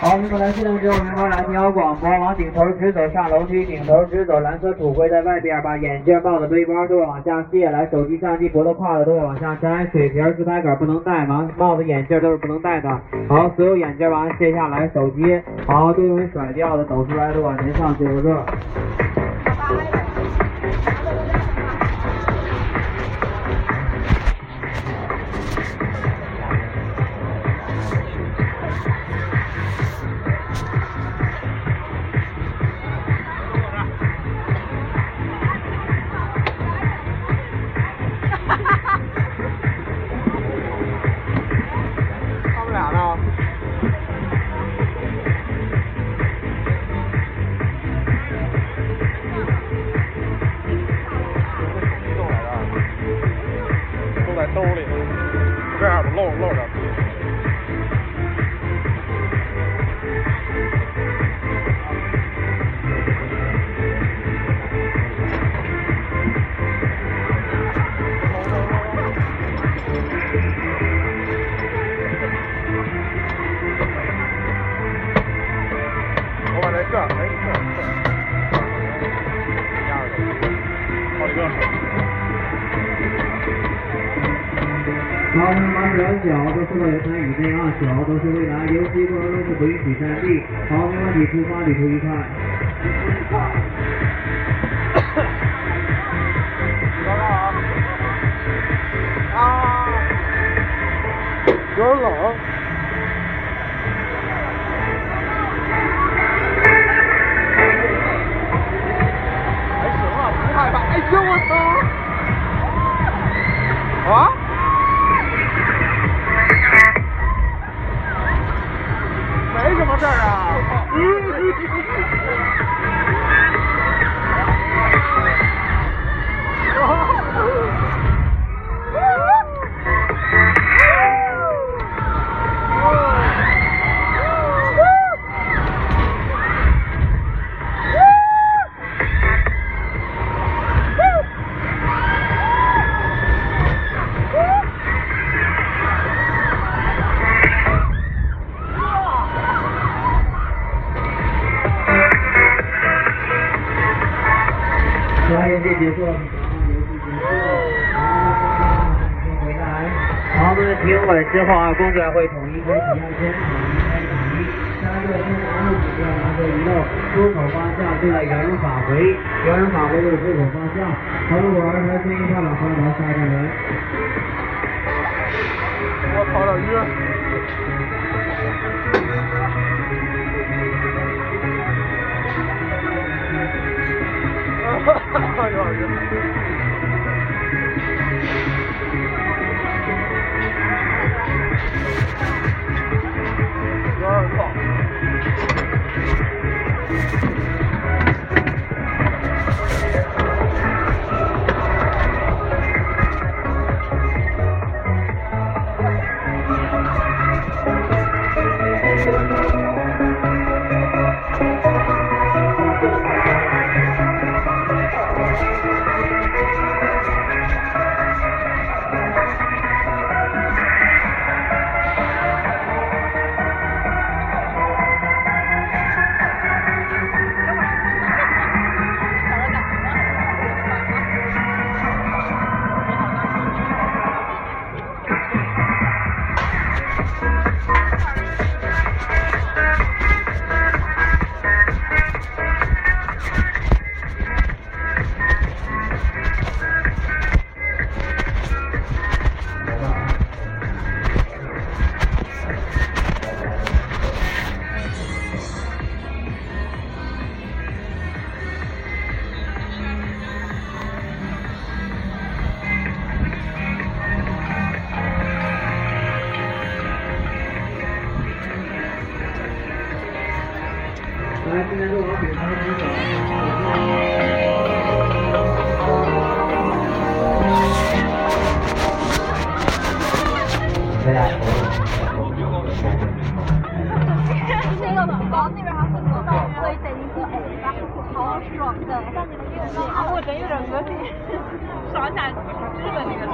好，我们来系统之后，明白来听好广播，往顶头直走，上楼梯，顶头直走，蓝色土灰在外边，把眼镜、帽子、背包都往下卸，来手机、相机、脖子、胯子都会往下摘，水瓶、自拍杆不能带吗？帽子、眼镜都是不能戴的。好，所有眼镜往下卸下来，手机好都容易甩掉的，抖出来的往前上九个。都在兜里，这样不露好，我们把两脚都收到游船以内啊，脚都是未来游戏过程中是不允许站立。好，没问题，出发，旅途愉快。高高啊！啊！有点冷。还行啊，不害怕。哎呦我操！啊？结束了，游戏结束了，好，回来。好，我们停稳之后啊，工作人员会统一开体验先，统一开启。三个先拿入指标，拿着遗漏，出口方向对在原路返回，原路返回就是出口方向。好，如果二台先一跳两分，到下一站人。我操，有点晕。来，现在就往顶头直那个宝宝那边还是多到，所以等于说，哎，然后好爽的，像你们这种，啊，我真有点恶心，爽下日本那个，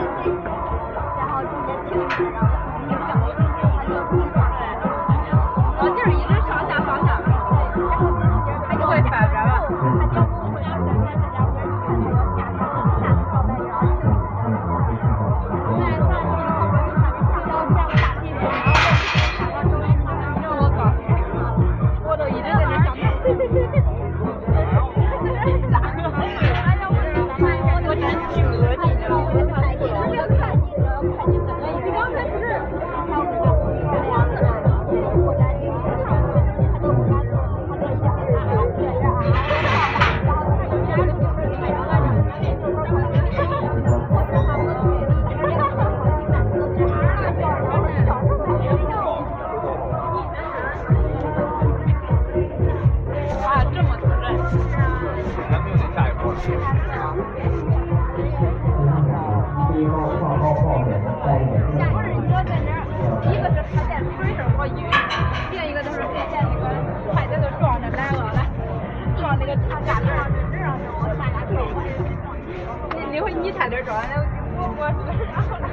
不是，我在那，一个是看见出事，我以为，另一个就是他在那个，快的就撞着来了，撞那个，车架子上，这上，我，大家都，我也没，那那会你差点撞下，我，我，我，我。